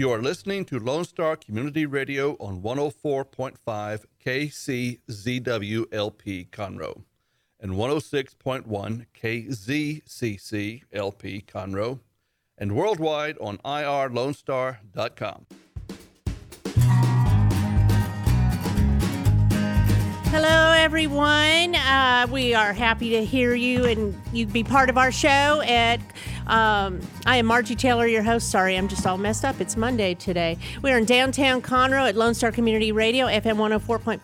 You are listening to Lone Star Community Radio on 104.5 KCZWLP Conroe and 106.1 KZCCLP Conroe and worldwide on irlonestar.com. Hello, everyone. Uh, we are happy to hear you and you be part of our show. At um, I am Margie Taylor, your host. Sorry, I'm just all messed up. It's Monday today. We are in downtown Conroe at Lone Star Community Radio, FM 104.5,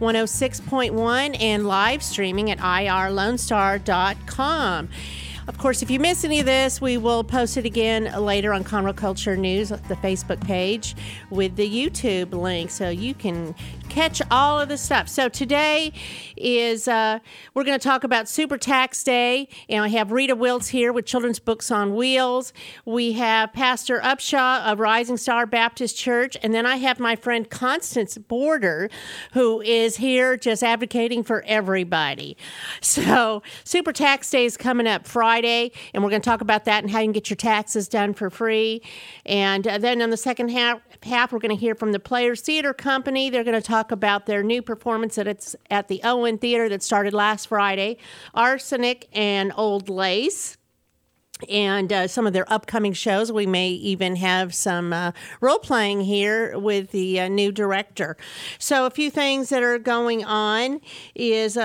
106.1, and live streaming at irlonestar.com. Of course, if you miss any of this, we will post it again later on Conroe Culture News, the Facebook page, with the YouTube link, so you can catch all of the stuff. So today is uh, we're going to talk about Super Tax Day, and I have Rita Wiltz here with Children's Books on Wheels. We have Pastor Upshaw of Rising Star Baptist Church, and then I have my friend Constance Border, who is here just advocating for everybody. So Super Tax Day is coming up Friday, and we're going to talk about that and how you can get your taxes done for free. And uh, then on the second half, half we're going to hear from the Players Theater Company. They're going to talk about their new performance that it's at the Owen Theater that started last Friday, Arsenic and Old Lace and uh, some of their upcoming shows. We may even have some uh, role playing here with the uh, new director. So, a few things that are going on is.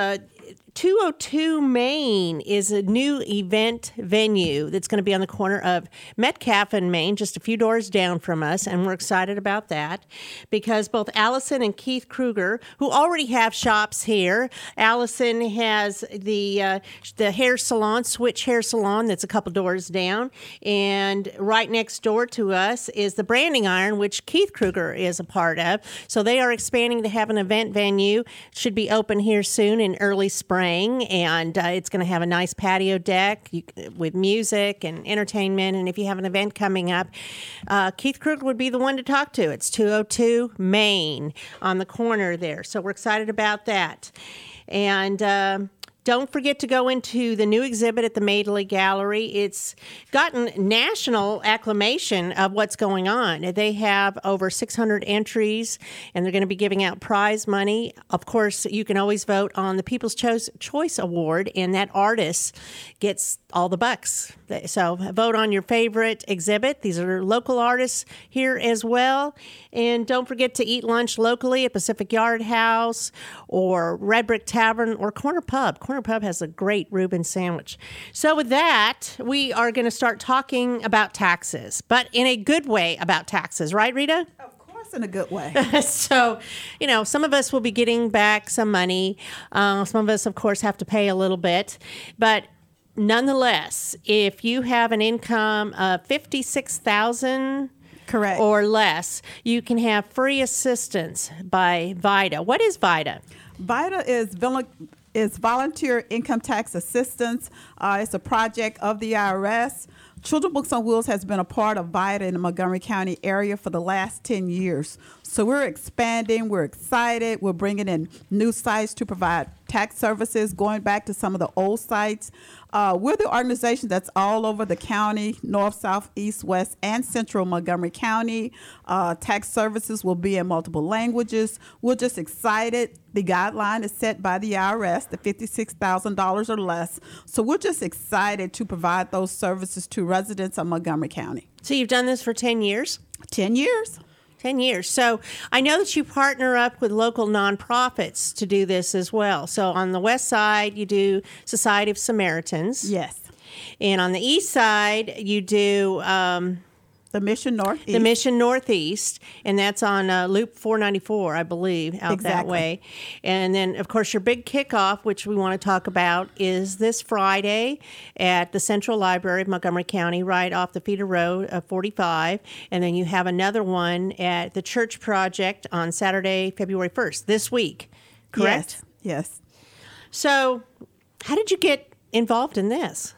Uh, 202 Main is a new event venue that's going to be on the corner of Metcalf and Main, just a few doors down from us, and we're excited about that because both Allison and Keith Kruger, who already have shops here, Allison has the uh, the hair salon, Switch Hair Salon, that's a couple doors down, and right next door to us is the Branding Iron, which Keith Kruger is a part of. So they are expanding to have an event venue. Should be open here soon in early spring and uh, it's going to have a nice patio deck you, with music and entertainment. And if you have an event coming up, uh, Keith Kruger would be the one to talk to. It's 202 Main on the corner there. So we're excited about that. And uh, don't forget to go into the new exhibit at the Madeley Gallery. It's gotten national acclamation of what's going on. They have over 600 entries and they're going to be giving out prize money. Of course, you can always vote on the People's Choice, Choice Award, and that artist gets all the bucks. So vote on your favorite exhibit. These are local artists here as well. And don't forget to eat lunch locally at Pacific Yard House or Red Brick Tavern or Corner Pub. Corner Pub has a great Reuben sandwich. So, with that, we are going to start talking about taxes, but in a good way about taxes, right, Rita? Of course, in a good way. so, you know, some of us will be getting back some money. Uh, some of us, of course, have to pay a little bit. But nonetheless, if you have an income of 56000 Correct. or less, you can have free assistance by VITA. What is VITA? VITA is is volunteer income tax assistance. Uh, it's a project of the IRS. Children Books on Wheels has been a part of VITA in the Montgomery County area for the last 10 years. So we're expanding, we're excited, we're bringing in new sites to provide tax services, going back to some of the old sites. Uh, we're the organization that's all over the county, north, south, east, west, and central Montgomery County. Uh, tax services will be in multiple languages. We're just excited. The guideline is set by the IRS, the $56,000 or less. So we're just excited to provide those services to residents of Montgomery County. So you've done this for 10 years? 10 years. 10 years. So I know that you partner up with local nonprofits to do this as well. So on the west side, you do Society of Samaritans. Yes. And on the east side, you do um, The Mission Northeast. the Mission Northeast, and that's on uh, Loop 494, I believe, out that Exactly. way. And then, of course, your big kickoff, which we want to talk about, is this Friday at the Central Library of Montgomery County, right off the Feeder Road of 45. And then you have another one at the Church Project on Saturday, February 1st, this week. Correct? Yes. yes. So, how did you get involved in this?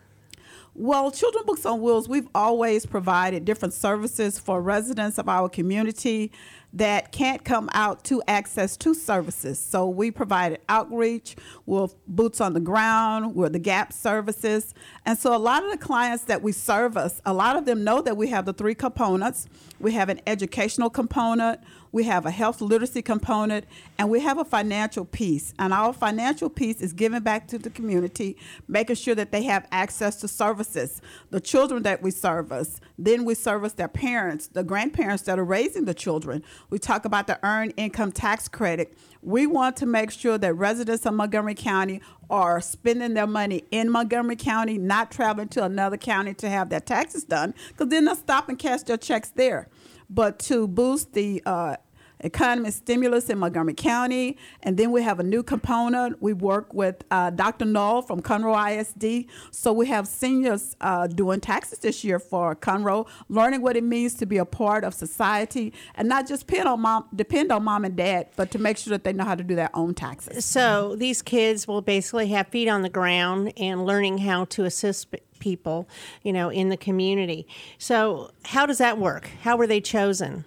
Well, Children Books on Wheels, we've always provided different services for residents of our community. that can't come out to access to services. So we provided outreach, we're boots on the ground, we're the gap services. And so a lot of the clients that we service, a lot of them know that we have the three components. We have an educational component, we have a health literacy component, and we have a financial piece. And our financial piece is giving back to the community, making sure that they have access to services. The children that we service, then we service their parents, the grandparents that are raising the children. We talk about the earned income tax credit. We want to make sure that residents of Montgomery County are spending their money in Montgomery County, not traveling to another county to have their taxes done, because then they'll stop and cash their checks there. But to boost the uh, economy stimulus in Montgomery County. And then we have a new component. We work with uh, Dr. Null from Conroe ISD. So we have seniors uh, doing taxes this year for Conroe, learning what it means to be a part of society and not just depend on mom, depend on mom and dad, but to make sure that they know how to do their own taxes. So these kids will basically have feet on the ground and learning how to assist people, you know, in the community. So how does that work? How were they chosen?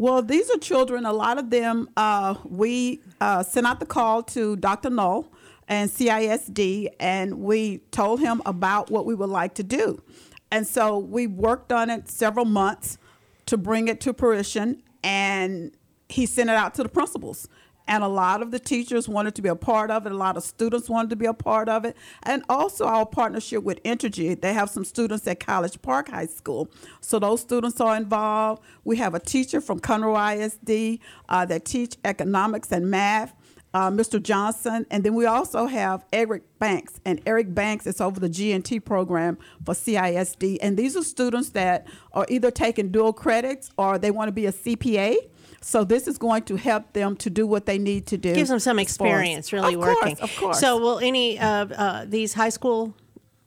Well, these are children. A lot of them, uh, we uh, sent out the call to Dr. Null and CISD, and we told him about what we would like to do. And so we worked on it several months to bring it to fruition, and he sent it out to the principals and a lot of the teachers wanted to be a part of it. A lot of students wanted to be a part of it, and also our partnership with Entergy. They have some students at College Park High School, so those students are involved. We have a teacher from Conroe ISD uh, that teach economics and math. Uh, Mr. Johnson, and then we also have Eric Banks, and Eric Banks is over the GNT program for CISD, and these are students that are either taking dual credits or they want to be a CPA so this is going to help them to do what they need to do. Gives them some experience really of working. Course, of course. So will any of uh, these high school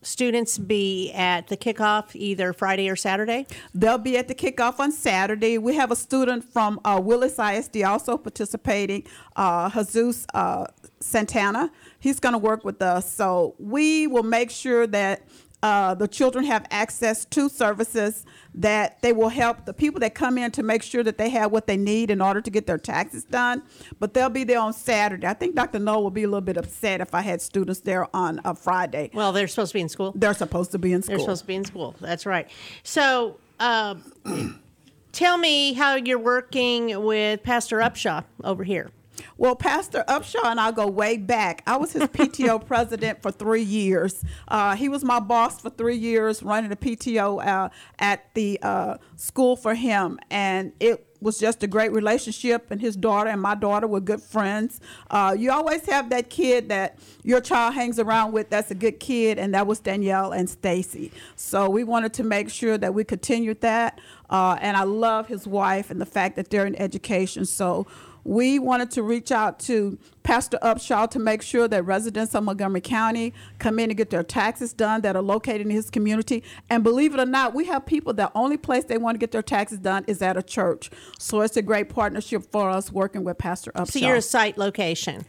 students be at the kickoff either Friday or Saturday? They'll be at the kickoff on Saturday. We have a student from uh, Willis ISD also participating, uh, Jesus uh, Santana. He's going to work with us. So we will make sure that uh, the children have access to services that they will help the people that come in to make sure that they have what they need in order to get their taxes done. But they'll be there on Saturday. I think Dr. Null will be a little bit upset if I had students there on a Friday. Well, they're supposed to be in school. They're supposed to be in school. They're supposed to be in school. That's right. So, uh, tell me how you're working with Pastor Upshaw over here. Well, Pastor Upshaw and I go way back. I was his PTO president for three years. Uh, he was my boss for three years, running the PTO uh, at the uh, school for him, and it was just a great relationship. And his daughter and my daughter were good friends. Uh, you always have that kid that your child hangs around with. That's a good kid, and that was Danielle and Stacy. So we wanted to make sure that we continued that. Uh, and I love his wife and the fact that they're in education. So we wanted to reach out to Pastor Upshaw to make sure that residents of Montgomery County come in and get their taxes done that are located in his community. And believe it or not, we have people the only place they want to get their taxes done is at a church. So it's a great partnership for us working with Pastor Upshaw. So you're a site location.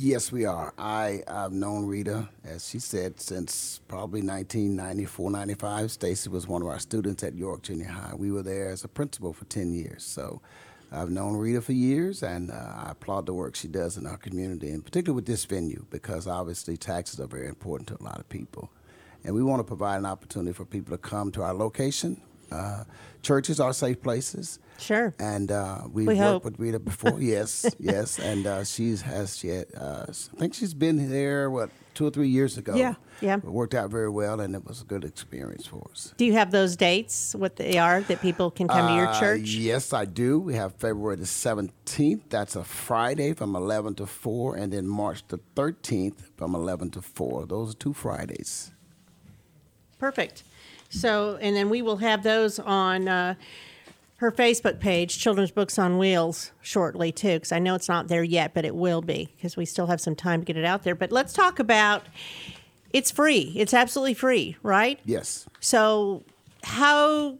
Yes, we are. I, I've known Rita, as she said, since probably 1994, 95. Stacy was one of our students at York Junior High. We were there as a principal for 10 years. So I've known Rita for years, and uh, I applaud the work she does in our community, and particularly with this venue, because obviously taxes are very important to a lot of people. And we want to provide an opportunity for people to come to our location. Uh, churches are safe places. Sure. And uh, we've we worked hope. with Rita before. yes, yes. And uh, she's has she had, uh, I think she's been there what two or three years ago. Yeah. Yeah. It worked out very well, and it was a good experience for us. Do you have those dates, what they are, that people can come to your Uh, church? Yes, I do. We have February the 17th. That's a Friday from 11 to 4, and then March the 13th from 11 to 4. Those are two Fridays. Perfect. So, and then we will have those on uh, her Facebook page, Children's Books on Wheels, shortly too, because I know it's not there yet, but it will be because we still have some time to get it out there. But let's talk about it's free. It's absolutely free, right? Yes. So, how?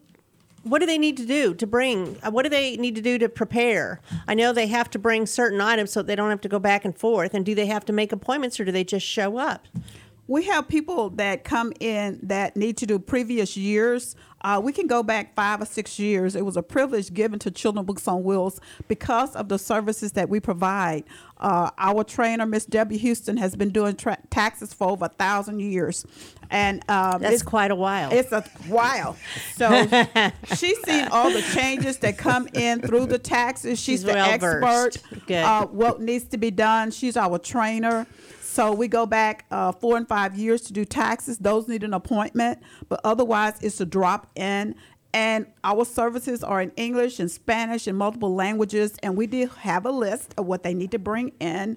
What do they need to do to bring? uh, What do they need to do to prepare? I know they have to bring certain items so they don't have to go back and forth. And do they have to make appointments or do they just show up? We have people that come in that need to do previous years Uh, we can go back five or six years. It was a privilege given to Children Books on Wheels because of the services that we provide. Uh, our trainer, Miss Debbie Houston, has been doing tra- taxes for over a thousand years, and um, That's it's- quite a while. It's a while. So she's seen all the changes that come in through the taxes. She's, She's the well-versed. expert. Uh, what needs to be done. She's our trainer. So we go back uh, four and five years to do taxes. Those need an appointment, but otherwise it's a drop in. And our services are in English and Spanish and multiple languages. And we did have a list of what they need to bring in.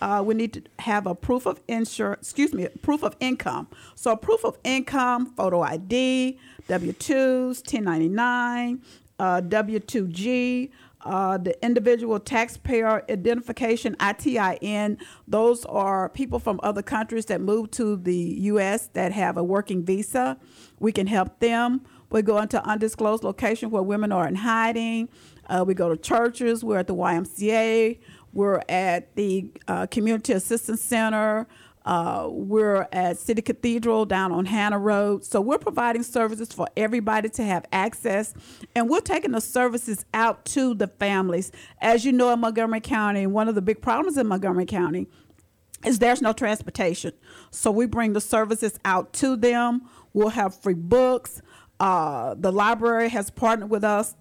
Uh, we need to have a proof of insurance, excuse me, proof of income. So proof of income, photo ID, W-2s, 1099, uh, W-2G, uh, the individual taxpayer identification, ITIN. Those are people from other countries that move to the U.S. that have a working visa. We can help them. We go into undisclosed location where women are in hiding. Uh, we go to churches. We're at the YMCA. We're at the uh, Community Assistance Center. Uh, we're at City Cathedral down on Hannah Road. So we're providing services for everybody to have access. And we're taking the services out to the families. As you know, in Montgomery County, one of the big problems in Montgomery County is there's no transportation. So we bring the services out to them. We'll have free books. Uh, the library has partnered with us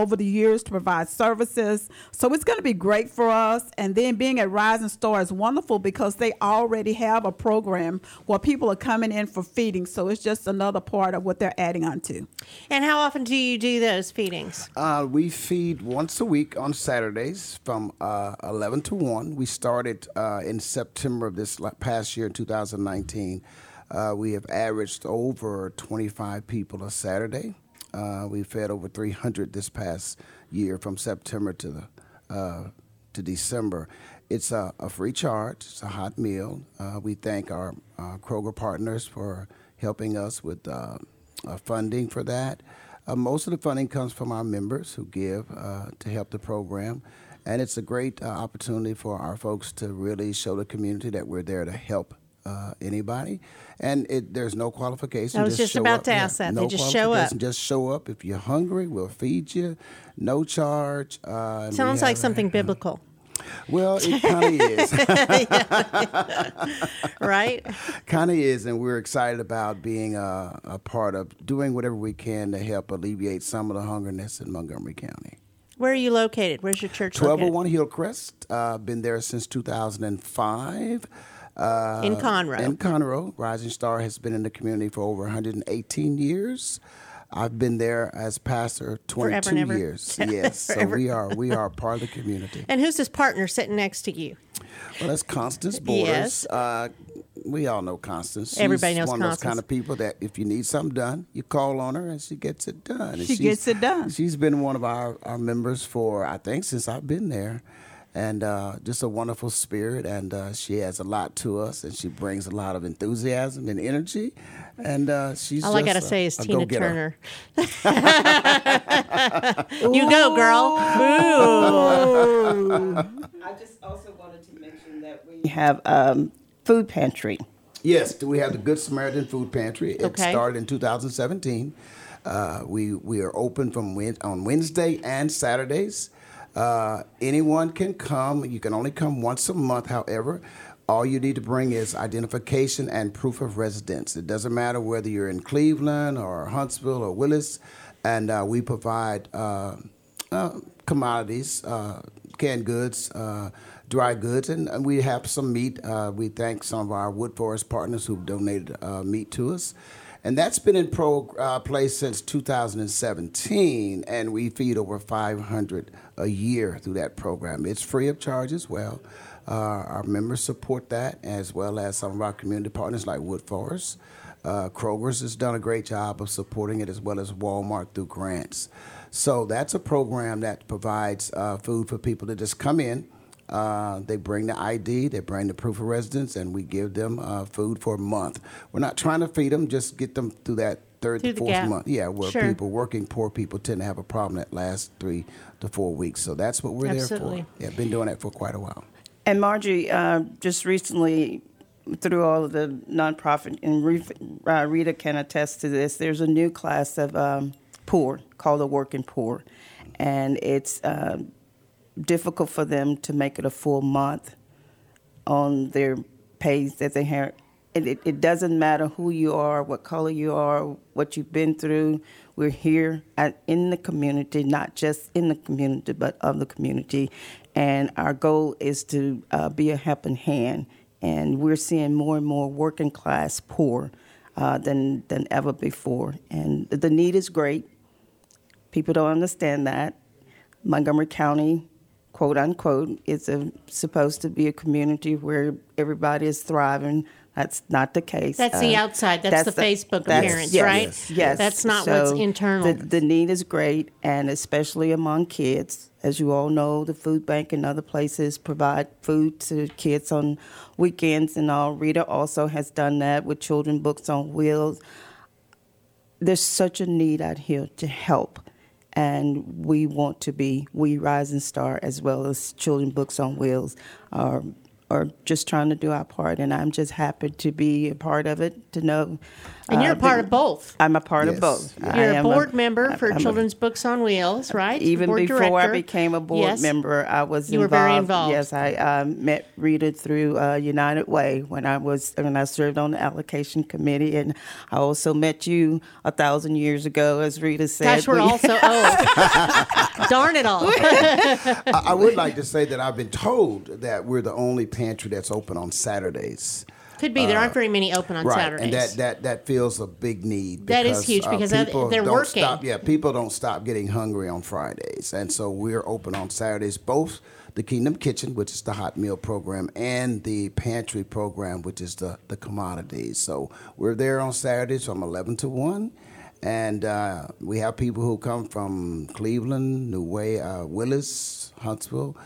over the years to provide services. So it's going to be great for us. And then being at Rising Star is wonderful because they already have a program where people are coming in for feeding. So it's just another part of what they're adding on to. and how often do you do those feedings? Uh, we feed once a week on Saturdays from uh, 11 to 1. We started uh, in September of this past year, 2019. Uh, we have averaged over 25 people a Saturday. Uh, we fed over 300 this past year from September to the uh, to December. It's a, a free charge. It's a hot meal. Uh, we thank our uh, Kroger partners for helping us with uh, uh, funding for that. Most of the funding comes from our members who give to help the program. And it's a great opportunity for our folks to really show the community that we're there to help uh, anybody. And it, there's no qualification. I was just show about up. to ask that. They just show up. Just show up. If you're hungry, we'll feed you. No charge. Uh, Sounds like something biblical, Well, it kind of is. right? kind of is, and we're excited about being a, a part of doing whatever we can to help alleviate some of the hungerness in Montgomery County. Where are you located? Where's your church located? 1201 Hillcrest. Uh, been there since 2005. Uh, In Conroe. In Conroe. Rising Star has been in the community for over 118 years. I've been there as pastor 22 Forever years. Yes, so we are we are part of the community. And who's this partner sitting next to you? Well, that's Constance Borders. Yes. Uh, we all know Constance. She's Everybody knows one of those kind of people that if you need something done, you call on her and she gets it done. And She gets it done. She's been one of our, our members for, I think, since I've been there. And uh, just a wonderful spirit, and uh, she has a lot to us, and she brings a lot of enthusiasm and energy. And uh, she's All I gotta a- say is Tina go-getter. Turner. you go, girl. Boo. I just also wanted to mention that we have um, food pantry. Yes, we have the Good Samaritan Food Pantry. It Okay. started in 2017. Uh, we we are open from Wed- on Wednesday and Saturdays. Uh, anyone can come. You can only come once a month. However, all you need to bring is identification and proof of residence. It doesn't matter whether you're in Cleveland or Huntsville or Willis, and uh, we provide uh, uh, commodities, uh, canned goods, uh, dry goods, and, and we have some meat. Uh, we thank some of our Woodforest partners who've donated meat to us. And that's been in pro, uh, place since 2017, and we feed over 500 a year through that program. It's free of charge as well. Uh, our members support that, as well as some of our community partners like Woodforest. Uh, Kroger's has done a great job of supporting it, as well as Walmart through grants. So that's a program that provides uh, food for people to just come in. Uh, they bring the ID, they bring the proof of residence, and we give them uh, food for a month. We're not trying to feed them, just get them through that third Through to fourth gap. month. Yeah, where Sure. people, working poor people, tend to have a problem that lasts three to four weeks. So that's what we're Absolutely. there for. Yeah, been doing that for quite a while. And Margie, uh, just recently, through all of the nonprofit, and uh, Rita can attest to this. There's a new class of um, poor called the working poor, and it's uh, difficult for them to make it a full month on their pays that they have. It, it, it doesn't matter who you are, what color you are, what you've been through. We're here at, in the community, not just in the community, but of the community. And our goal is to uh, be a helping hand. And we're seeing more and more working class poor uh, than, than ever before. And the need is great. People don't understand that. Montgomery County, quote unquote, is a, supposed to be a community where everybody is thriving. That's not the case. That's the Uh, outside. That's the Facebook appearance, yes, right? Yes, yes. That's not So what's internal. The, the need is great, and especially among kids. As you all know, the food bank and other places provide food to kids on weekends and all. Rita also has done that with Children Books on Wheels. There's such a need out here to help, and we want to be we Rising Star as well as Children Books on Wheels are are just trying to do our part, and I'm just happy to be a part of it. To know, and you're a part that- of both. I'm a part Yes. of both. You're a am board member for I'm a- Children's Books on Wheels, right? even Board before I became a board Yes. member, I was You were very involved. Yes, I um, met Rita through uh, United Way when I was when I served on the allocation committee, and I also met you a thousand years ago, as Rita said. Gosh, we're We- all so old. Darn it all. I, I would like to say that I've been told that we're the only pantry that's open on Saturdays. Could be. There aren't very many open on right, Saturdays. and that, that that feels a big need. That is huge uh, because that- people they're don't working. Stop, yeah, people don't stop getting hungry on Fridays, and so we're open on Saturdays. Both the Kingdom Kitchen, which is the hot meal program, and the pantry program, which is the the commodities. So we're there on Saturdays from eleven to one. And uh, we have people who come from Cleveland, New Way, uh, Willis, Huntsville,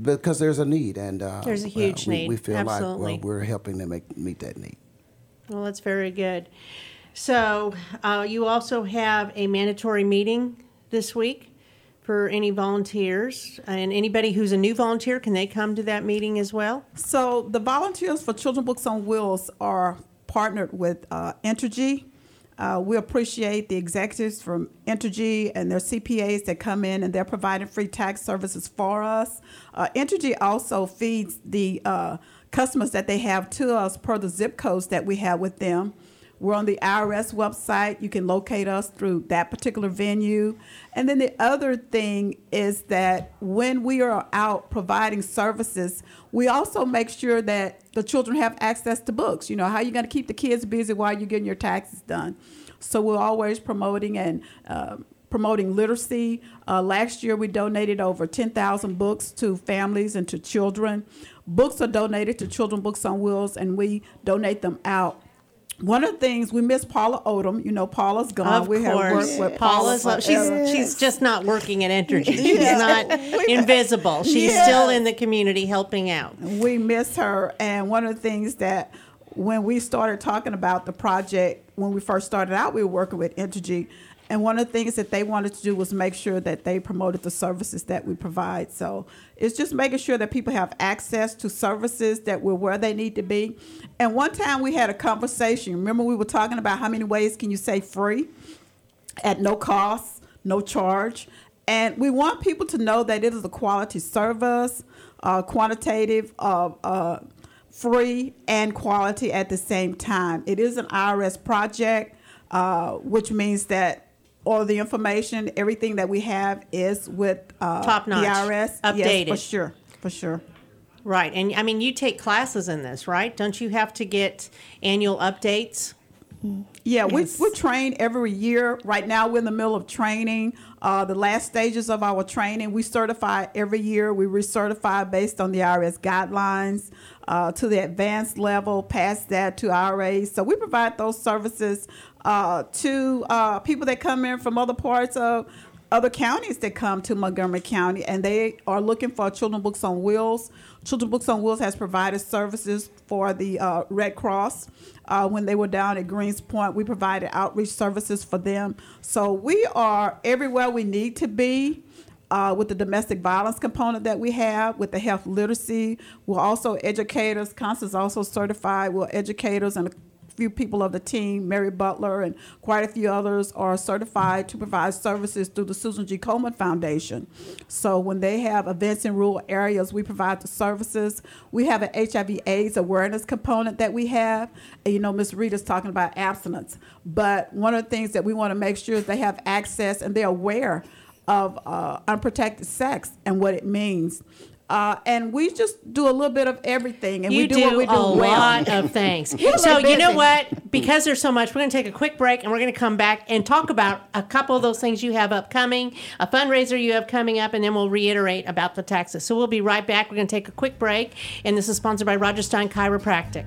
because there's a need, and uh, There's a huge we, need, We feel absolutely. like well, we're helping to make meet that need. Well, that's very good. So, uh, you also have a mandatory meeting this week for any volunteers, and anybody who's a new volunteer, can they come to that meeting as well? So the volunteers for Children Books on Wheels are partnered with uh, Entergy. Uh, we appreciate the executives from Entergy and their CPAs that come in and they're providing free tax services for us. Uh, Entergy also feeds the uh, customers that they have to us per the zip codes that we have with them. We're on the IRS website. You can locate us through that particular venue. And then the other thing is that when we are out providing services, we also make sure that the children have access to books. You know, how are you going to keep the kids busy while you're getting your taxes done? So we're always promoting and uh, promoting literacy. Uh, last year, we donated over 10,000 books to families and to children. Books are donated to Children Books on Wheels, and we donate them out. One of the things we miss Paula Odom. You know, Paula's gone. of we have worked with Paula. Paula's. She's forever. she's just not working at Entergy. She's not invisible. She's Yeah. still in the community helping out. we miss her. And one of the things that when we started talking about the project, when we first started out, we were working with Entergy. And one of the things that they wanted to do was make sure that they promoted the services that we provide. So it's just making sure that people have access to services that we're where they need to be. And one time we had a conversation. Remember, we were talking about how many ways can you say free at no cost, no charge. And we want people to know that it is a quality service, uh, quantitative, uh, uh, free, and quality at the same time. It is an IRS project, uh, which means that all the information, everything that we have is with uh, Top notch, the IRS. Yes, updated. for sure, for sure. Right, and I mean, you take classes in this, right? Don't you have to get annual updates? Yeah, Yes. we, we train every year. Right now, we're in the middle of training. Uh, the last stages of our training, we certify every year. We recertify based on the IRS guidelines uh, to the advanced level, past that to IRAs. So we provide those services uh, to uh, people that come in from other parts of other counties that come to Montgomery County and they are looking for Children Books on Wheels. Children Books on Wheels has provided services for the uh, Red Cross. Uh, when they were down at Greenspoint, we provided outreach services for them. So we are everywhere we need to be. Uh, with the domestic violence component that we have, with the health literacy. We're also educators. Constance also certified. We're educators and a few people of the team, Mary Butler and quite a few others, are certified to provide services through the Susan G. Komen Foundation. So when they have events in rural areas, we provide the services. We have an HIV/AIDS awareness component that we have. And you know, Ms. Rita's talking about abstinence, but one of the things that we want to make sure is they have access and they're aware of uh, unprotected sex and what it means. Uh, and we just do a little bit of everything, and you we do, what we do a well. lot of things. so you know what? Because there's so much, we're going to take a quick break, and we're going to come back and talk about a couple of those things you have upcoming, a fundraiser you have coming up, and then we'll reiterate about the taxes. So we'll be right back. We're going to take a quick break, and this is sponsored by Roger Stein Chiropractic.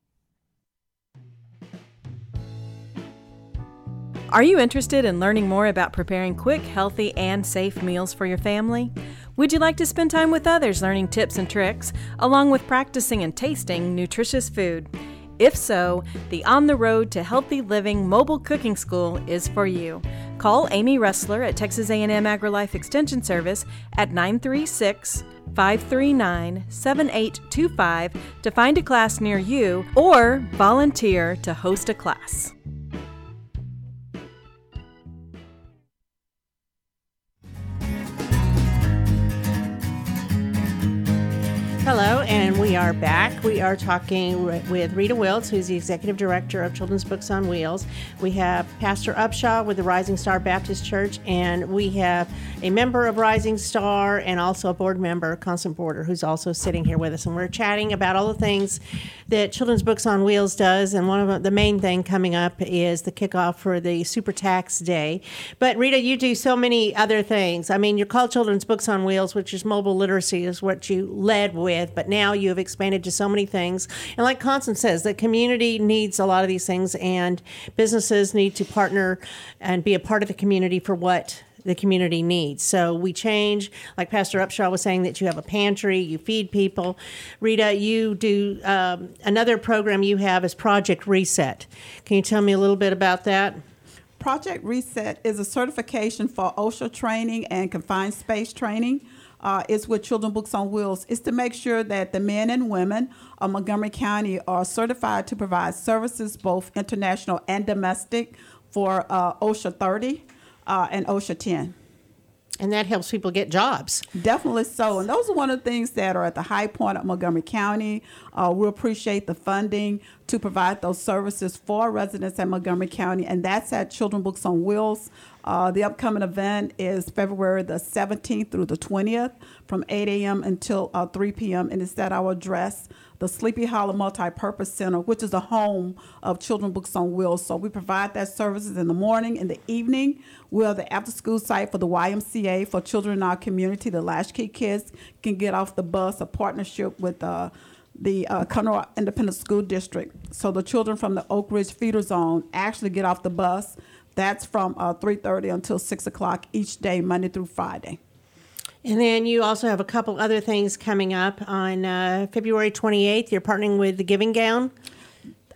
Are you interested in learning more about preparing quick, healthy, and safe meals for your family? Would you like to spend time with others learning tips and tricks, along with practicing and tasting nutritious food? If so, the On the Road to Healthy Living Mobile Cooking School is for you. Call Amy Ressler at Texas A&M AgriLife Extension Service at 936 539 7825 to find a class near you or volunteer to host a class. Hello, and we are back. We are talking with Rita Wiltz, who's the executive director of Children's Books on Wheels. We have Pastor Upshaw with the Rising Star Baptist Church, and we have a member of Rising Star and also a board member, Constance Border, who's also sitting here with us. And we're chatting about all the things that Children's Books on Wheels does. And one of the- main thing coming up is the kickoff for the Super Tax Day. But Rita, you do so many other things. I mean, you're called Children's Books on Wheels, which is mobile literacy, is what you led with. But now you have expanded to so many things. And like Constance says, the community needs a lot of these things, and businesses need to partner and be a part of the community for what the community needs. So we change, like Pastor Upshaw was saying, that you have a pantry, you feed people. Rita, you do um, another program you have is Project Reset. Can you tell me a little bit about that? Project Reset is a certification for OSHA training and confined space training. Uh, it's with Children Books on Wheels. It's to make sure that the men and women of Montgomery County are certified to provide services, both international and domestic, for uh, OSHA 30 uh, and OSHA 10. And that helps people get jobs. Definitely so. And those are one of the things that are at the high point of Montgomery County. Uh, we appreciate the funding to provide those services for residents at Montgomery County, and that's at Children Books on Wheels. Uh, the upcoming event is February the 17th through the 20th from 8 a.m. until uh, 3 p.m. And it's at our address, the Sleepy Hollow Multipurpose Center, which is the home of Children Books on Wheels. So we provide that services in the morning, in the evening. We're the after-school site for the YMCA for children in our community. The Latchkey kids can get off the bus, a partnership with uh, the uh, Conroe Independent School District. So the children from the Oak Ridge feeder zone actually get off the bus. That's from uh, 3.30 until 6 o'clock each day, Monday through Friday. And then you also have a couple other things coming up on uh, February 28th. You're partnering with the Giving Gown.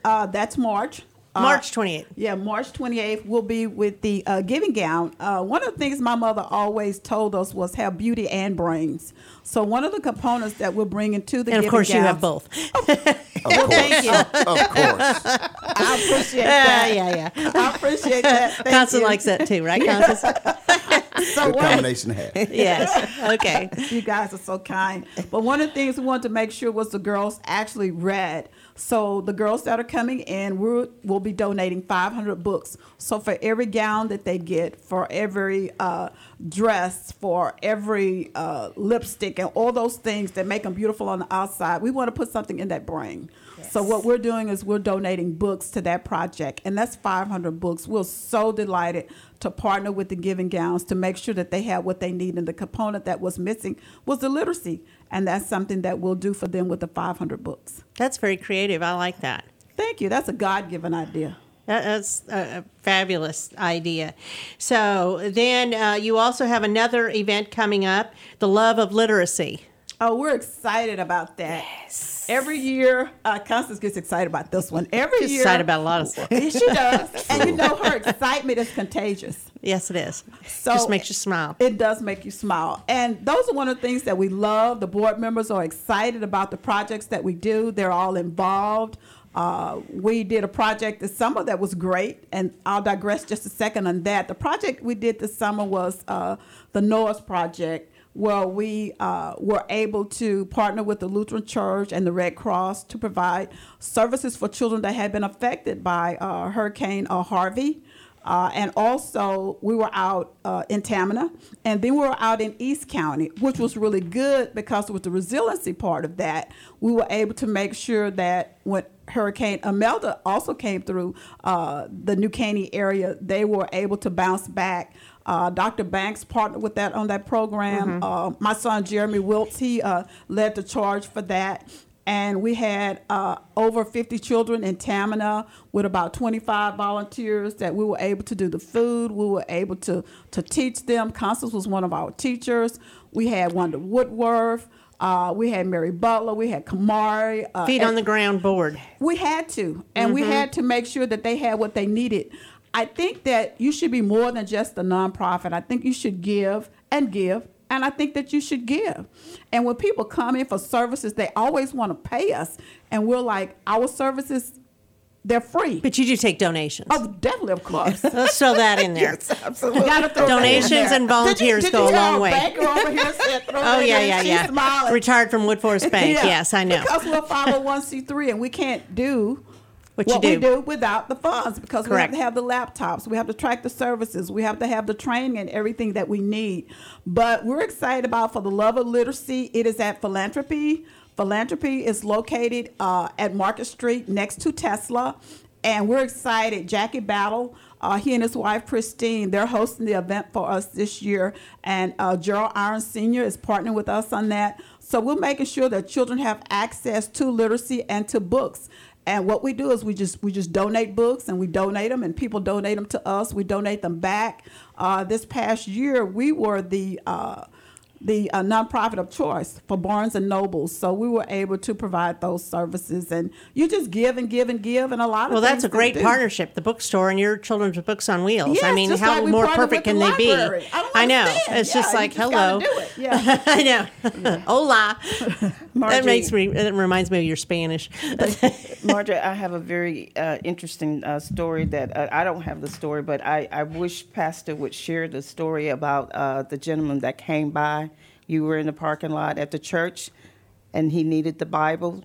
Uh, that's March. Uh, March 28th. Yeah, March 28th will be with the uh, giving gown. Uh, one of the things my mother always told us was have beauty and brains. So one of the components that we're bringing to the And of giving course, you have both. Of Thank you. course. Of course. I appreciate Yeah, that. yeah, yeah. I appreciate that. Thank Constance you. likes that too, right, Constance? So Good what- combination to have. yes. Okay. you guys are so kind. But one of the things we wanted to make sure was the girls actually read. So the girls that are coming in, we'll, we'll be donating 500 books. So for every gown that they get, for every uh, dress, for every uh, lipstick, and all those things that make them beautiful on the outside, we want to put something in that brain. So what we're doing is we're donating books to that project, and that's 500 books. We're so delighted to partner with the Giving Gowns to make sure that they have what they need. And the component that was missing was the literacy, and that's something that we'll do for them with the 500 books. That's very creative. I like that. Thank you. That's a God-given idea. That's a a fabulous idea. So then uh, you also have another event coming up, the Love of Literacy. Oh, we're excited about that. Yes. Every year, uh, Constance gets excited about this one. Every year. She's year, excited about a lot of stuff. Yes, she does, and you know her excitement is contagious. Yes, it is. So Just makes you smile. It does make you smile. And those are one of the things that we love. The board members are excited about the projects that we do. They're all involved. Uh, we did a project this summer that was great, and I'll digress just a second on that. The project we did this summer was uh, the Noah's Project, where we uh, were able to partner with the Lutheran Church and the Red Cross to provide services for children that had been affected by uh, Hurricane uh, Harvey. Uh, and also, we were out uh, in Tamina, and then we were out in East County, which was really good because with the resiliency part of that, we were able to make sure that when Hurricane Imelda also came through uh, the New Caney area, they were able to bounce back. Uh, Dr. Banks partnered with that on that program. Uh, my son Jeremy Wiltz, he uh, led the charge for that and we had uh, over 50 children in Tamina with about 25 volunteers that we were able to do the food. We were able to to teach them. Constance was one of our teachers. We had Wanda Woodworth. Uh, we had Mary Butler. We had Kamari. Uh, Feet on the ground board. we had to, and we had to make sure that they had what they needed. I think that you should be more than just a nonprofit. I think you should give and give, and I think that you should give. And when people come in for services, they always want to pay us, and we're like, our services, they're free. But you do take donations. Oh, definitely, of course. Let's throw that in there. Absolutely. Gotta throw Donations there. and volunteers Did you- go did a long way. over here said, Oh yeah, yeah, yeah. smiling. Retired from Woodforest Bank. Yeah, Yes, I know. Because we're 501c3 and we can't do What you what we do. do without the funds because Correct. we have to have the laptops, we have to track the services, we have to have the training and everything that we need. But we're excited about for the love of literacy. It is at Philanthropy. Philanthropy is located uh, at Market Street next to Tesla. And we're excited. Jackie Battle, uh, he and his wife Christine, they're hosting the event for us this year. And uh, Gerald Iron Sr. is partnering with us on that. So we're making sure that children have access to literacy and to books. And what we do is we just we just donate books and we donate them and people donate them to us. We donate them back. Uh, this past year we were the uh, the uh, nonprofit of choice for Barnes and Nobles, so we were able to provide those services. And you just give and give and give, and a lot of Well, that's a great do. partnership, the bookstore and your children's books on wheels. I mean, how like more perfect can the they be? library. I don't know. understand. It's just like, just hello. do it. Yeah. I know. Hola. Margie. That makes me. That reminds me of your Spanish. Marjorie, I have a very uh, interesting uh, story that uh, I don't have the story, but I, I wish Pastor would share the story about uh, the gentleman that came by. You were in the parking lot at the church, and he needed the Bible.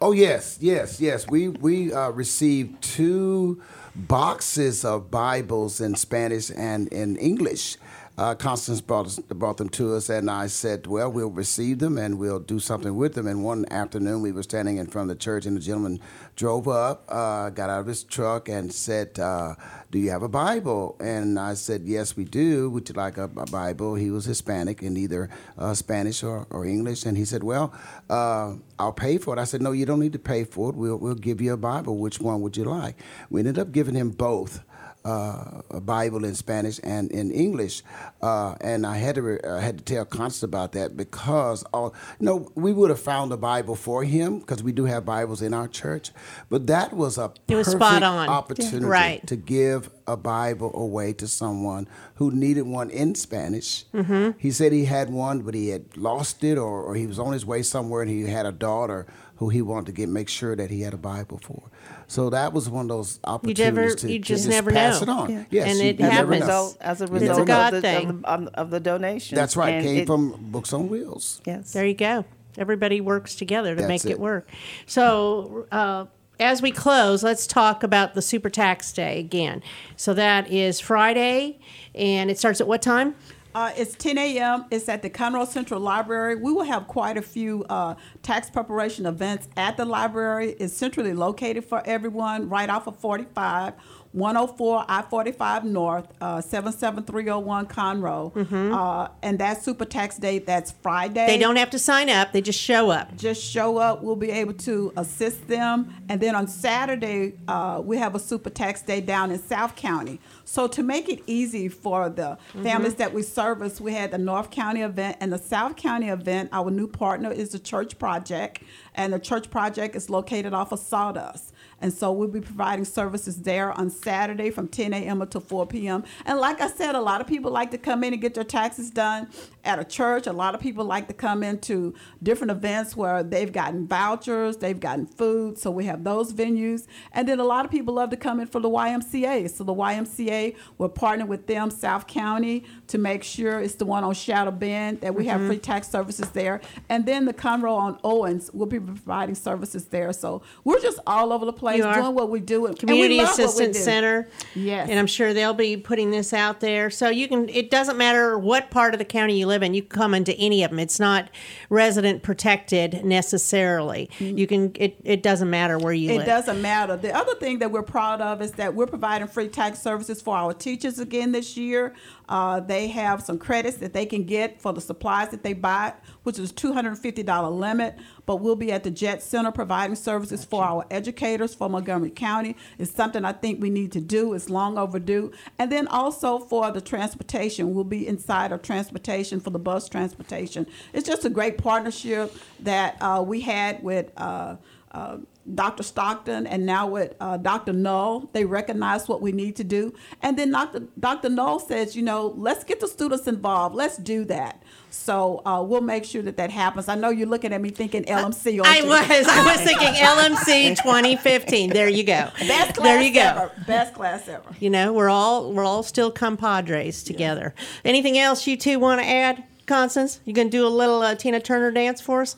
Oh yes, yes, yes. We we uh, received two boxes of Bibles in Spanish and in English. Uh, Constance brought us, brought them to us, and I said, "Well, we'll receive them and we'll do something with them." And one afternoon, we were standing in front of the church, and the gentleman drove up, uh, got out of his truck, and said, uh, "Do you have a Bible?" And I said, "Yes, we do. Would you like a, a Bible?" He was Hispanic in either uh, Spanish or, or English, and he said, "Well, uh, I'll pay for it." I said, "No, you don't need to pay for it. We'll we'll give you a Bible. Which one would you like?" We ended up giving him both uh, a Bible in Spanish and in English, uh, and I had to re- I had to tell Constance about that because all you know we would have found a Bible for him because we do have Bibles in our church, but that was a It was perfect spot on. opportunity Right. to give a Bible away to someone who needed one in Spanish. Mm-hmm. He said he had one, but he had lost it, or, or he was on his way somewhere, and he had a daughter who he wanted to get make sure that he had a Bible for. So that was one of those You opportunities never, to, you to just never pass know. it on. Yes, and you- it you never happens. result, as a It's a result God of, the, thing. of, the, of, of the donation. That's right. And Came it- from Books on Wheels. yes. There you go. Everybody works together to That's make it. it. work. So, uh, as we close, let's talk about the Super Tax Day again. So, that is Friday, and it starts at what time? Uh, it's 10 a.m. It's at the Conroe Central Library. We will have quite a few uh, tax preparation events at the library. It's centrally located for everyone, right off of 45, 104 I-45 North, uh, 77301 Conroe. Uh, and that Super Tax Day, that's Friday. They don't have to sign up, they just show up. just show up. We'll be able to assist them. And then on Saturday, uh, we have a super tax day down in South County. So to make it easy for the families that we service, we had the North County event and the South County event. Our new partner is the Church Project, and the Church Project is located off of Sawdust. And so we'll be providing services there on Saturday from 10 a.m. until 4 p.m. And like I said, a lot of people like to come in and get their taxes done at a church. A lot of people like to come into different events where they've gotten vouchers, they've gotten food. So we have those venues. And then a lot of people love to come in for the YMCA. So the YMCA, we're partnering with them, South County, to make sure it's the one on Shadow Bend that we have mm-hmm. free tax services there. And then the Conroe on Owens will be providing services there. So we're just all over the place Are. doing what we do. we Community love what we Assistance do. Center. Yes. And I'm sure they'll be putting this out there. So you can, it doesn't matter what part of the county you live in, you can come into any of them. It's not resident protected necessarily. You can, it, it doesn't matter where you It live. It doesn't matter. The other thing that we're proud of is that we're providing free tax services for our teachers again this year. Uh, they have some credits that they can get for the supplies that they buy, which is $250 limit. But we'll be at the Jet Center providing services for our educators for Montgomery County. It's something I think we need to do. It's long overdue. And then also for the transportation, we'll be inside of transportation for the bus transportation. It's just a great partnership that uh, we had with. Uh, uh, Dr. Stockton and now with uh, Dr. Null, they recognize what we need to do. And then Dr. Dr. Null says, you know, let's get the students involved. Let's do that. So uh, we'll make sure that that happens. I know you're looking at me thinking LMC. I aren't you? was. I was thinking LMC 2015. There you go. Best class there you go. ever. Best class ever. You know, we're all we're all still compadres together. Anything else you two want to add, Constance? You gonna do a little uh, Tina Turner dance for us?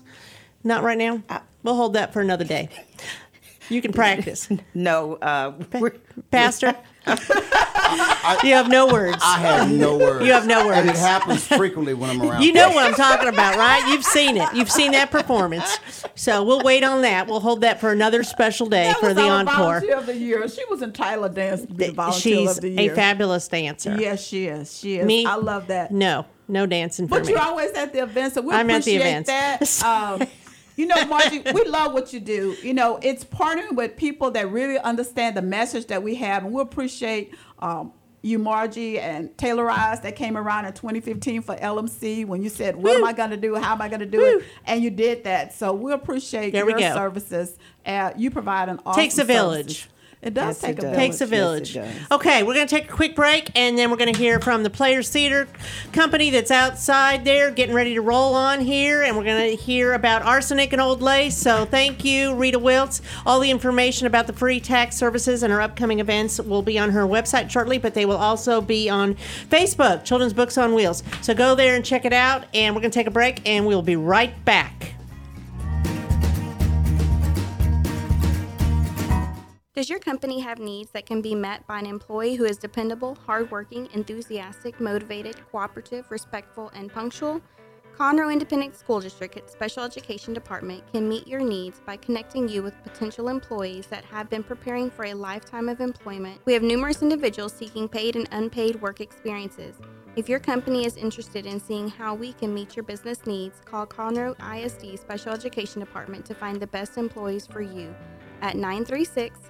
Not right now. We'll hold that for another day. You can practice, No, uh, we're, Pastor. you have no words. I have no words. You have no words. And it happens frequently when I'm around. You know what I'm talking about, right? You've seen it. You've seen that performance. So we'll wait on that. We'll hold that for another special day That for was the our encore. volunteer of the year. She was in Tyler Dance to be the volunteer She's of the a fabulous dancer. Yes, she is. She is. Me? I love that. No, no dancing for But me. you're always at the events, so we I'm at the appreciate events. that. Um, you know, Margie, we love what you do. You know, it's partnering with people that really understand the message that we have, and we appreciate um, you, Margie, and Taylor Eyes that came around in 2015 for LMC when you said, "What am I going to do? How am I going to do it?" And you did that. So we appreciate There we your go. services. Uh, you provide an awesome Takes a village. services. It does Yes, take it a does. village. Takes a Yes, it village. does. Okay, we're going to take a quick break and then we're going to hear from the Players Theater Company that's outside there getting ready to roll on here. And we're going to hear about arsenic and old lace. So thank you, Rita Wiltz. All the information about the free tax services and our upcoming events will be on her website shortly, but they will also be on Facebook, Children's Books on Wheels. So go there and check it out. And we're going to take a break and we'll be right back. Does your company have needs that can be met by an employee who is dependable, hardworking, enthusiastic, motivated, cooperative, respectful, and punctual? Conroe Independent School District Special Education Department can meet your needs by connecting you with potential employees that have been preparing for a lifetime of employment. We have numerous individuals seeking paid and unpaid work experiences. If your company is interested in seeing how we can meet your business needs, call Conroe ISD Special Education Department to find the best employees for you at 936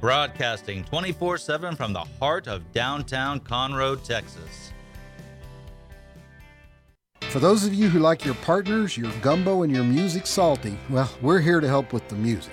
broadcasting 24 7 from the heart of downtown Conroe, Texas. For those of you who like your partners, your gumbo, and your music salty, well, we're here to help with the music.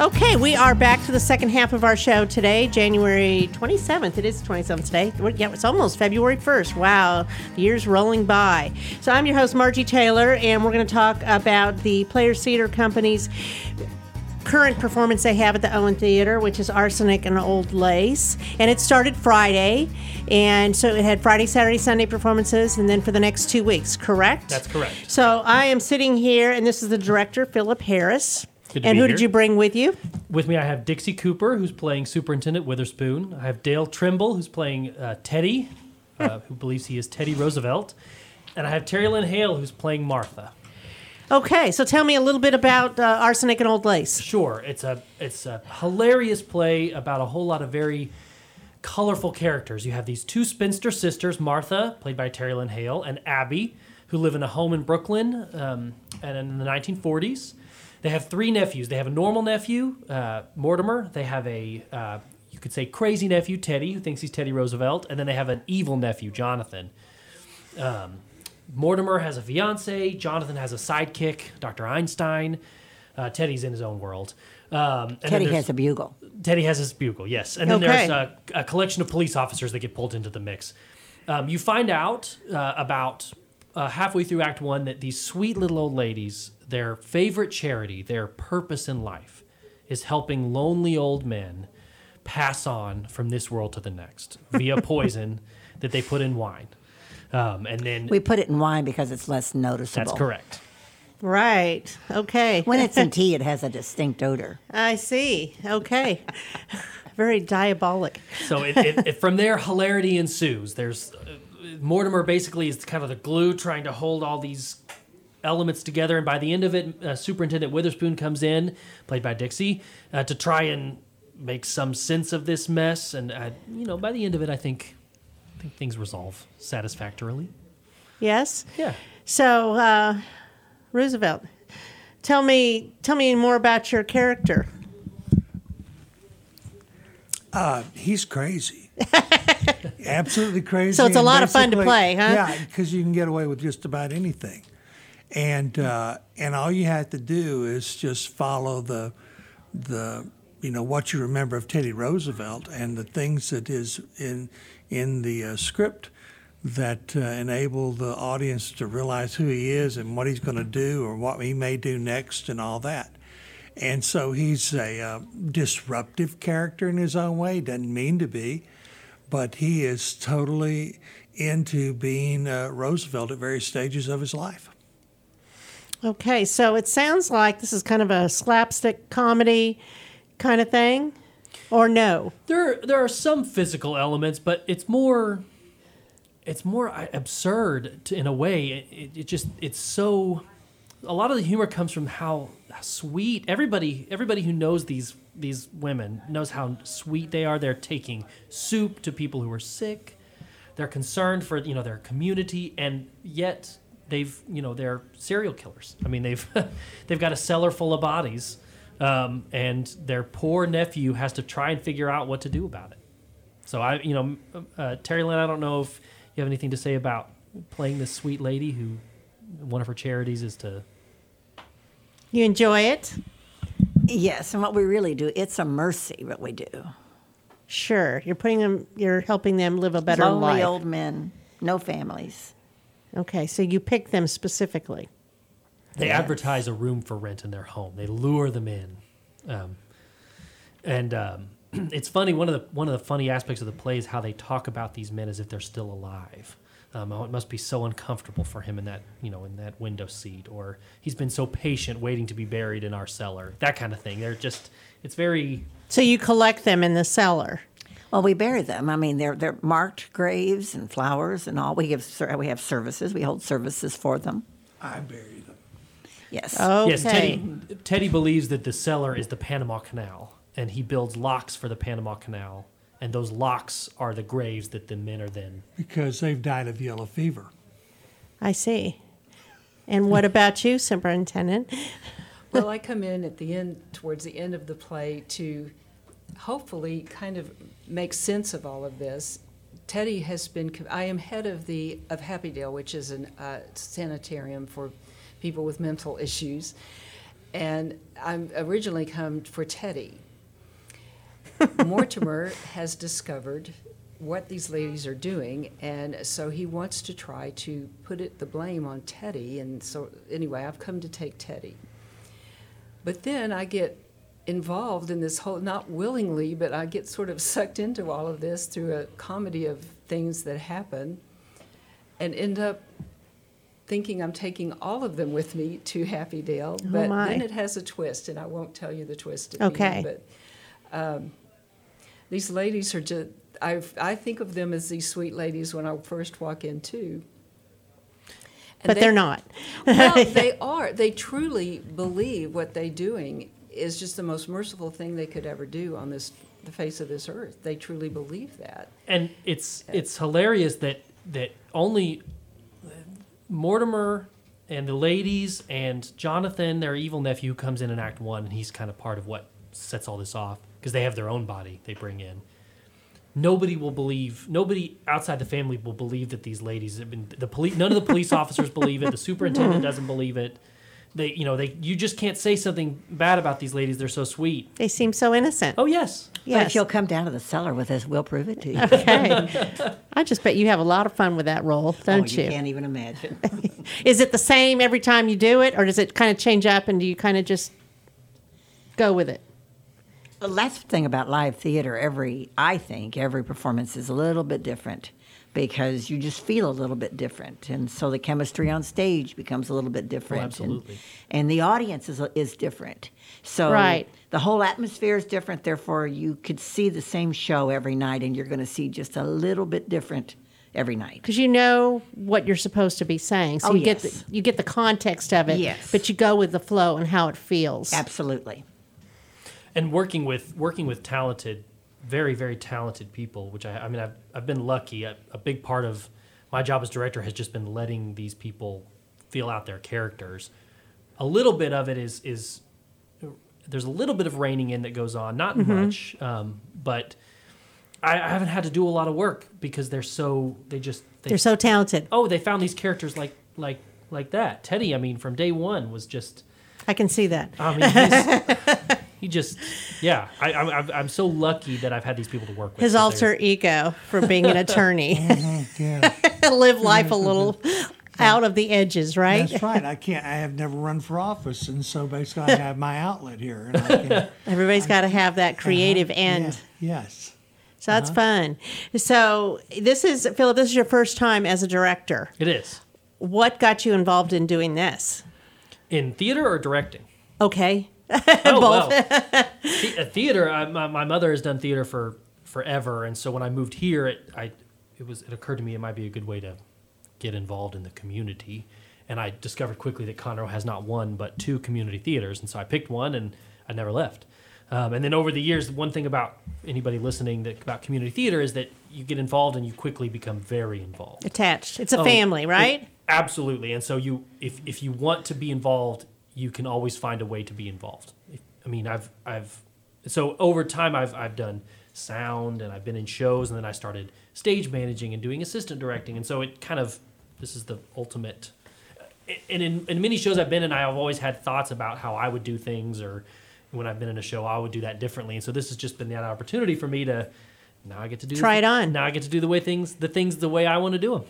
Okay, we are back to the second half of our show today, January 27th. It is 27th today. Yeah, it's almost February 1st. Wow, the year's rolling by. So I'm your host, Margie Taylor, and we're going to talk about the Players Theater Company's current performance they have at the Owen Theater, which is Arsenic and Old Lace. And it started Friday. And so it had Friday, Saturday, Sunday performances, and then for the next two weeks, correct? That's correct. So I am sitting here, and this is the director, Philip Harris. Good to and be who here. did you bring with you? With me, I have Dixie Cooper, who's playing Superintendent Witherspoon. I have Dale Trimble, who's playing uh, Teddy, uh, who believes he is Teddy Roosevelt. And I have Terry Lynn Hale, who's playing Martha. Okay, so tell me a little bit about uh, Arsenic and Old Lace. Sure, it's a it's a hilarious play about a whole lot of very colorful characters. You have these two spinster sisters, Martha, played by Terry Lynn Hale, and Abby, who live in a home in Brooklyn, um, and in the 1940s. They have three nephews. They have a normal nephew, uh, Mortimer. They have a uh, you could say crazy nephew, Teddy, who thinks he's Teddy Roosevelt, and then they have an evil nephew, Jonathan. Um, Mortimer has a fiance. Jonathan has a sidekick, Dr. Einstein. Uh, Teddy's in his own world. Um, and Teddy has a bugle. Teddy has his bugle, yes. And then Okay. there's a, a collection of police officers that get pulled into the mix. Um, you find out uh, about uh, halfway through Act One that these sweet little old ladies, their favorite charity, their purpose in life, is helping lonely old men pass on from this world to the next via poison that they put in wine. Um, and then We put it in wine because it's less noticeable. that's correct. Right. Okay. When it's in tea, it has a distinct odor. I see. Okay. Very diabolic. So it, it, it, from there, hilarity ensues. There's uh, Mortimer basically is kind of the glue trying to hold all these elements together, and by the end of it, uh, Superintendent Witherspoon comes in, played by Dixie, uh, to try and make some sense of this mess. And uh, you know, by the end of it, I think I think things resolve satisfactorily. Yes. Yeah. So, uh, Roosevelt, tell me, tell me more about your character. Uh, he's crazy. Absolutely crazy. So it's a lot of fun to play, huh? Yeah, because you can get away with just about anything, and uh, and all you have to do is just follow the the you know what you remember of Teddy Roosevelt and the things that is in in the uh, script that uh, enable the audience to realize who he is and what he's going to do or what he may do next and all that. And so he's a uh, disruptive character in his own way. Doesn't mean to be, but he is totally into being uh, Roosevelt at various stages of his life. Okay, so it sounds like this is kind of a slapstick comedy kind of thing, or no? There, there are some physical elements, but it's more, it's more uh, absurd to, in a way. It, it just, it's so. A lot of the humor comes from how, how sweet everybody, everybody who knows these these women knows how sweet they are. They're taking soup to people who are sick. they're concerned for you know their community, and yet they've you know they're serial killers. I mean they've they've got a cellar full of bodies, um, and their poor nephew has to try and figure out what to do about it. So I you know uh, Terry Lynn, I don't know if you have anything to say about playing this sweet lady who one of her charities is to You enjoy it? Yes, and what we really do, it's a mercy what we do. Sure. You're putting them. You're helping them live a better Lonely life. Lonely old men, no families. Okay, so you pick them specifically. They Yes. advertise a room for rent in their home. They lure them in, um, and um, it's funny. One of the one of the funny aspects of the play is how they talk about these men as if they're still alive. Um, oh, it must be so uncomfortable for him in that you know in that window seat, or he's been so patient waiting to be buried in our cellar. That kind of thing. They're just it's very So you collect them in the cellar. Well, we bury them. I mean, they're they're marked graves and flowers and all. We give we have services. We hold services for them. I bury them. Yes. Okay. Yes, Teddy, Teddy believes that the cellar is the Panama Canal, and he builds locks for the Panama Canal, and those locks are the graves that the men are then. Because they've died of yellow fever. I see. And what about you, Superintendent? Well, I come in at the end, towards the end of the play, to hopefully kind of make sense of all of this. Teddy has been. I am head of the of Happydale, which is a uh, sanitarium for people with mental issues, and I'm originally come for Teddy. Mortimer has discovered what these ladies are doing, and so he wants to try to put it the blame on Teddy. And so, anyway, I've come to take Teddy. But then I get involved in this whole, not willingly, but I get sort of sucked into all of this through a comedy of things that happen and end up thinking I'm taking all of them with me to Happy Dale. Oh, but my. then it has a twist, and I won't tell you the twist. at the Okay. end, but um, these ladies are just, I, I think of them as these sweet ladies when I first walk in, too. And But they- they're not. well, they are. They truly believe what they're doing is just the most merciful thing they could ever do on this the face of this earth. They truly believe that. and it's it's hilarious that that only Mortimer and the ladies and Jonathan, their evil nephew, comes in in Act One, and he's kind of part of what sets all this off because they have their own body they bring in. Nobody will believe. Nobody outside the family will believe that these ladies have been. The police. None of the police officers believe it. The superintendent doesn't believe it. They, you know, they. You just can't say something bad about these ladies. They're so sweet. They seem so innocent. Oh yes. But Yes. if you'll come down to the cellar with us, we'll prove it to you. Okay. I just bet you have a lot of fun with that role, oh, don't oh, you? you? can't even imagine. Is it the same every time you do it, or does it kind of change up and do you kind of just go with it? Well, that's the thing about live theater. Every, I think, every performance is a little bit different because you just feel a little bit different, and so the chemistry on stage becomes a little bit oh, different. and- absolutely. And, the audience is is different. So Right. the whole atmosphere is different. Therefore, you could see the same show every night, and you're going to see just a little bit different every night. Because you know what you're supposed to be saying, so Oh, you get the, you get the context of it. Yes. But you go with the flow and how it feels. Absolutely. and working with working with talented, very very talented people, which I, I mean I've I've been lucky. A, a big part of my job as director has just been letting these people feel out their characters. A little bit of it is is there's a little bit of reining in that goes on, not Mhm. much, um, but I, I haven't had to do a lot of work because they're so they just they, They're so talented. Oh, they found these characters like like like that. Teddy, I mean, from day one was just. I can see that. I mean, he's, he just, yeah. I, I'm, I'm- I'm so lucky that I've had these people to work with. his they're- alter ego for being an attorney. yeah. Live life a little out of the edges, right? That's right. I can't. I have never run for office, and so basically, I have my outlet here. And I can, Everybody's got to have that creative end. Uh-huh. yeah, yes. So that's Uh-huh. fun. So this is Philip. This is your first time as a director. It is What got you involved in doing this? in theater or directing. Okay. Oh, Both. well. The- uh, theater. I, my, my mother has done theater for forever, and so when I moved here, it I it was it occurred to me it might be a good way to get involved in the community, and I discovered quickly that Conroe has not one but two community theaters, and so I picked one, and I never left. Um, and then over the years, one thing about anybody listening that, about community theater is that you get involved and you quickly become very involved. Attached. It's a Oh, family, right? it- absolutely. And so you, if if you want to be involved, you can always find a way to be involved. I mean, I've I've so over time I've I've done sound and I've been in shows and then I started stage managing and doing assistant directing and so it kind of this is the ultimate and in, in many shows I've been in, I've always had thoughts about how I would do things, or when I've been in a show, I would do that differently. And so this has just been that opportunity for me to now I get to do Try it on. Now I get to do the way things, the things the way I want to do them.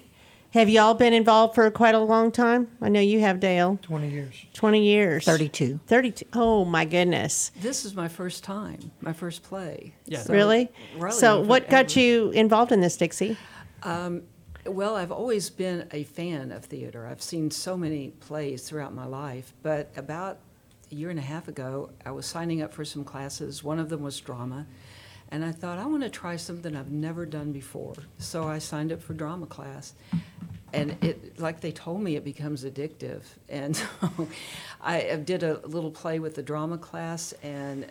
Have y'all been involved for quite a long time? I know you have, Dale. 20 years. 20 years. 32. 32. Oh, my goodness. This is my first time, my first play. Yeah. So- really? Really, So, what got forever. you involved in this, Dixie? Um, well, I've always been a fan of theater. I've seen so many plays throughout my life, but about a year and a half ago, I was signing up for some classes. One of them was drama, and I thought I want to try something I've never done before. So I signed up for drama class, and it, like they told me, it becomes addictive. And so I did a little play with the drama class, and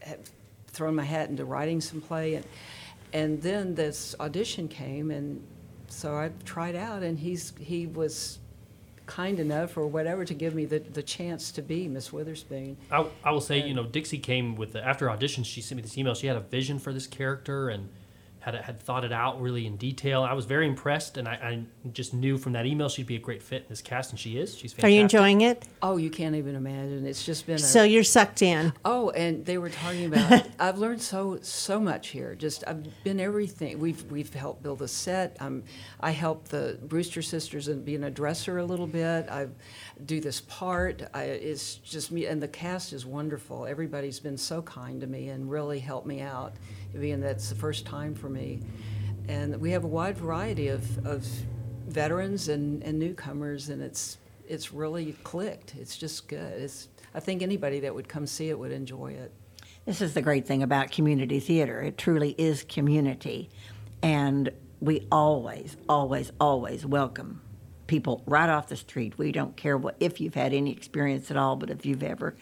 have thrown my hat into writing some play, and and then this audition came, and so I tried out, and he's he was kind enough or whatever to give me the, the chance to be Miss Witherspoon. I, I will say, you know, Dixie came with the after audition. She sent me this email. She had a vision for this character and had had thought it out really in detail. I was very impressed, and I, I just knew from that email she'd be a great fit in this cast, and she is. She's fantastic. Are you enjoying it? Oh, you can't even imagine. It's just been a, So, you're sucked in. Oh, and they were talking about. I've learned so so much here. Just I've been everything. We've we've helped build a set. Um, I helped the Brewster sisters in being a dresser a little bit. I do this part. I, it's just me, and the cast is wonderful. Everybody's been so kind to me and really helped me out, being that's the first time for me. And we have a wide variety of, of veterans and, and newcomers, and it's it's really clicked. It's just good. It's I think anybody that would come see it would enjoy it. This is the great thing about community theater. It truly is community. And we always, always, always welcome people right off the street. We don't care what if you've had any experience at all, but if you've ever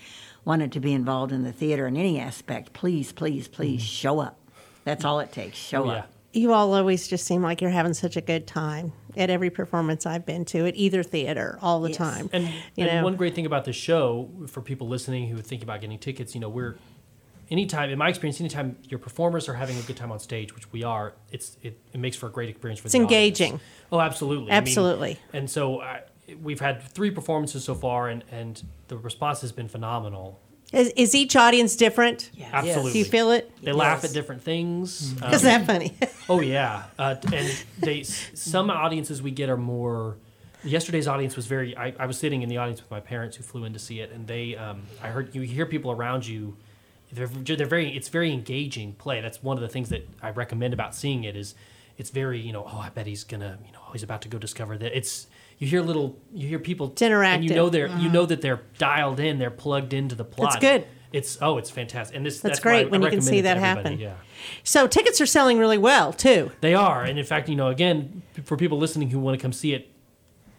wanted to be involved in the theater in any aspect, please, please, please mm-hmm. show up. That's all it takes. Show Oh, yeah. up. You all always just seem like you're having such a good time at every performance I've been to at either theater all the Yes. time. And, you and know, one great thing about this show for people listening who think about getting tickets, you know, we're anytime in my experience, anytime your performers are having a good time on stage, which we are, it's it, it makes for a great experience for It's the audience. engaging. Oh, absolutely, I mean, Absolutely. and so I, we've had three performances so far, and and the response has been phenomenal. is, is each audience different? Absolutely. Do you feel it? They laugh at different things. Is Um, that funny? Oh yeah, uh, and they some audiences we get are more. Yesterday's audience was very. I, I was sitting in the audience with my parents who flew in to see it, and they. Um, I heard you hear people around you. They're they're very. It's very engaging play. That's one of the things that I recommend about seeing it is, it's very you know. Oh, I bet he's gonna you know. He's about to go discover that. It's you hear little. You hear people. It's And you know they're you mm-hmm. know that they're dialed in. They're plugged into the plot. It's good. It's oh, it's fantastic, and this That's that's, great I when you can see that happen. Yeah. So tickets are selling really well too. They are, and in fact, you know, again, for people listening who want to come see it,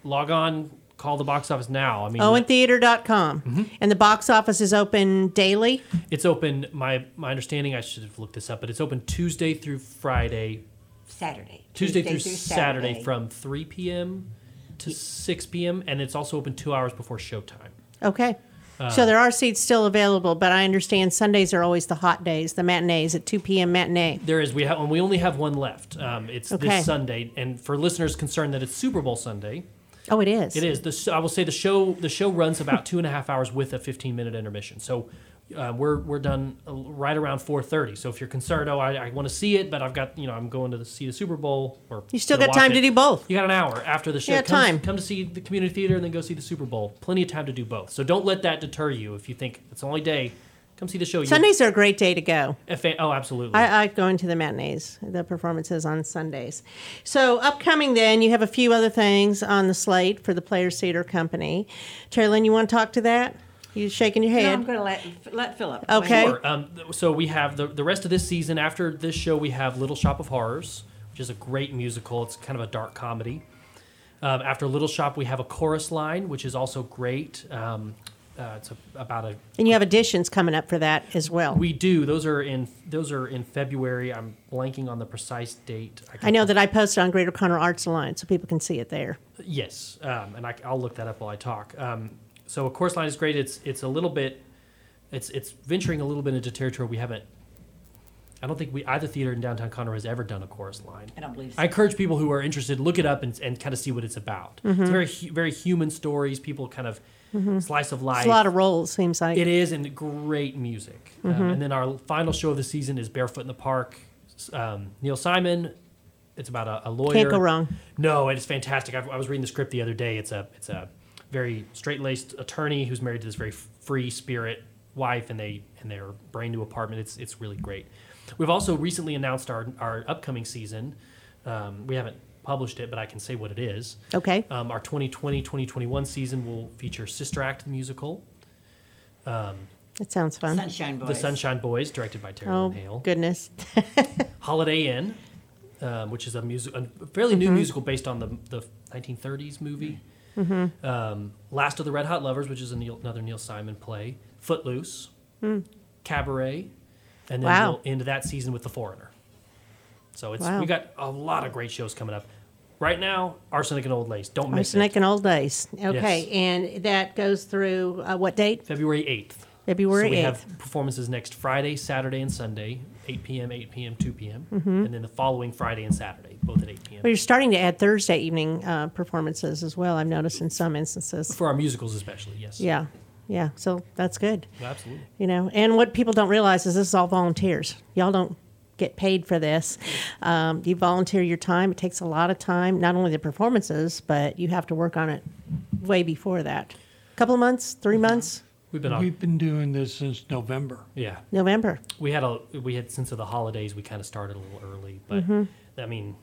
log on, call the box office now. I mean, OwenTheater.com. Mm-hmm. And the box office is open daily. it's open. My my understanding, I should have looked this up, but it's open Tuesday through Friday, Saturday. Tuesday, through, Saturday, from 3 p.m. to 6 p.m., and it's also open two hours before showtime. Okay. Uh, so there are seats still available, but I understand Sundays are always the hot days, the matinees at 2 p.m. matinee. There is we have we only have one left. Um, it's Okay. this Sunday, and for listeners concerned that it's Super Bowl Sunday, Oh, it is. It is. The, I will say the show the show runs about two and a half hours with a 15 minute intermission. So uh, we're we're done uh, right around 4:30. So if you're concerned, oh, I, I want to see it, but I've got you know I'm going to the, see the Super Bowl or You still got time it. to do both. You got an hour after the show. Yeah, come, time. Come to see the community theater and then go see the Super Bowl. Plenty of time to do both. So don't let that deter you. If you think it's the only day, come see the show. You- Sundays are a great day to go. If they- oh, absolutely. I, I go into the matinees, the performances on Sundays. So upcoming, then you have a few other things on the slate for the Players Theater Company. Terry Lynn, you want to talk to that? You shaking your head? No. I'm going to let, let Philip. Okay. Sure. Um, so we have the the rest of this season. After this show, we have Little Shop of Horrors, which is a great musical. It's kind of a dark comedy. Um, after Little Shop, we have a chorus line, which is also great. Um, Uh, it's a, about a And you have additions coming up for that as well. we do those are in those are in February. I'm blanking on the precise date. can- I know that I posted on Greater Conroe Arts Alliance, so people can see it there. Yes, um, and I, will look that up while I talk. Um, so a chorus line is great. It's it's a little bit, it's it's venturing a little bit into territory we haven't. I don't think we either theater in downtown Conroe has ever done a chorus line. I don't believe so. I encourage people who are interested look it up and, and kind of see what it's about. Mhm. It's very hu- very human stories. People kind of Mhm. slice of life. It's a lot of roles, seems like. It is, and great music. Um, Mhm. and then our final show of the season is Barefoot in the Park. Um, Neil Simon. It's about a, a lawyer. go wrong. No, it is fantastic. I've, I was reading the script the other day. It's a it's a very straight laced attorney who's married to this very free spirit wife, and they in their brand new apartment. It's it's really great. We've also recently announced our our upcoming season. Um, we haven't published it, but I can say what it is. Okay. Um, our 2020-2021 season will feature Sister Act the musical. Um, That sounds fun. Sunshine Boys. The Sunshine Boys, directed by Terry Oh, Lynn Hale. goodness. Holiday Inn, um, which is a, music, a fairly new Mhm. musical based on the, the 1930s movie. Mm-hmm. Um, Last of the Red Hot Lovers, which is a Neil, another Neil Simon play. Footloose, Mm. Cabaret, and then Wow. we'll end that season with The Foreigner. So it's Wow. we got a lot of great shows coming up. Right now, Arsenic and Old Lace. Don't miss it. Arsenic and Old Lace. Okay, Yes. and that goes through uh, what date? February 8th. February so we 8th. have performances next Friday, Saturday, and Sunday, 8 p.m., 8 p.m., 2 p.m., Mhm. and then the following Friday and Saturday, both at 8 p.m. Well, you're starting to add Thursday evening uh, performances as well. I've noticed in some instances. For our musicals, especially, yes. Yeah, yeah. So that's good. Absolutely. You know, and what people don't realize is this is all volunteers. Y'all don't get paid for this. Um, you volunteer your time. It takes a lot of time, not only the performances, but you have to work on it way before that. A couple of months, three months, We've been on. We've been doing this since November. Yeah. November. We had a we had since of the holidays we kind of started a little early, but Mhm. I mean,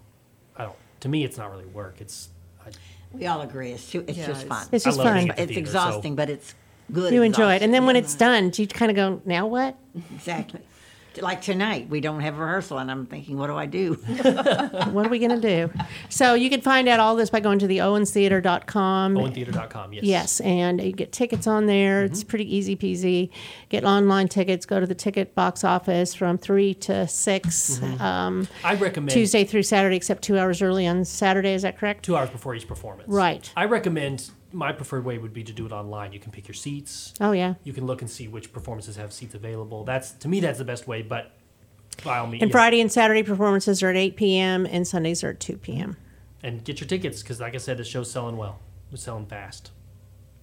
I don't. To me, it's not really work. It's I, We all agree. It's, too, it's Yeah, just it's- fun. It's just fun. being It's theater, so- exhausting, but it's good. you enjoy it. And then when it's done, do you kind of go, now what? exactly. Like tonight, we don't have rehearsal, and I'm thinking, what do I do? what are we going to do? So you can find out all this by going to the owenstheater.com. OwenTheater.com. Yes. Yes, and you get tickets on there. It's pretty easy peasy. Get online tickets. Go to the ticket box office from three to 6 Mhm. Um, I recommend- Tuesday through Saturday, except two hours early on Saturday. Is that correct? Two hours before each performance. Right. I recommend. My preferred way would be to do it online. You can pick your seats. Oh, yeah. You can look and see which performances have seats available. That's to me, that's the best way. But by all means, And yeah. Friday and Saturday performances are at 8 p.m. and Sundays are at 2 p.m. and get your tickets because, like I said, the show's selling well. It's selling fast.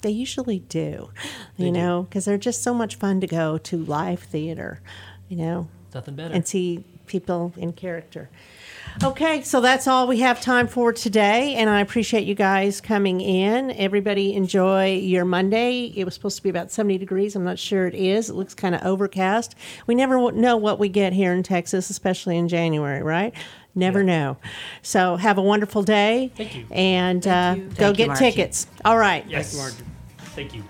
They usually do, They you do. know, because they're just so much fun to go to live theater, you know, Nothing better. and see people in character. Okay, so that's all we have time for today, and I appreciate you guys coming in. Everybody enjoy your Monday. It was supposed to be about 70 degrees. I'm not sure it is. It looks kind of overcast. We never know what we get here in Texas, especially in January, right? Never know. So have a wonderful day. Thank you. And uh, go Thank get Margie. tickets. All right. Yes. Thank you.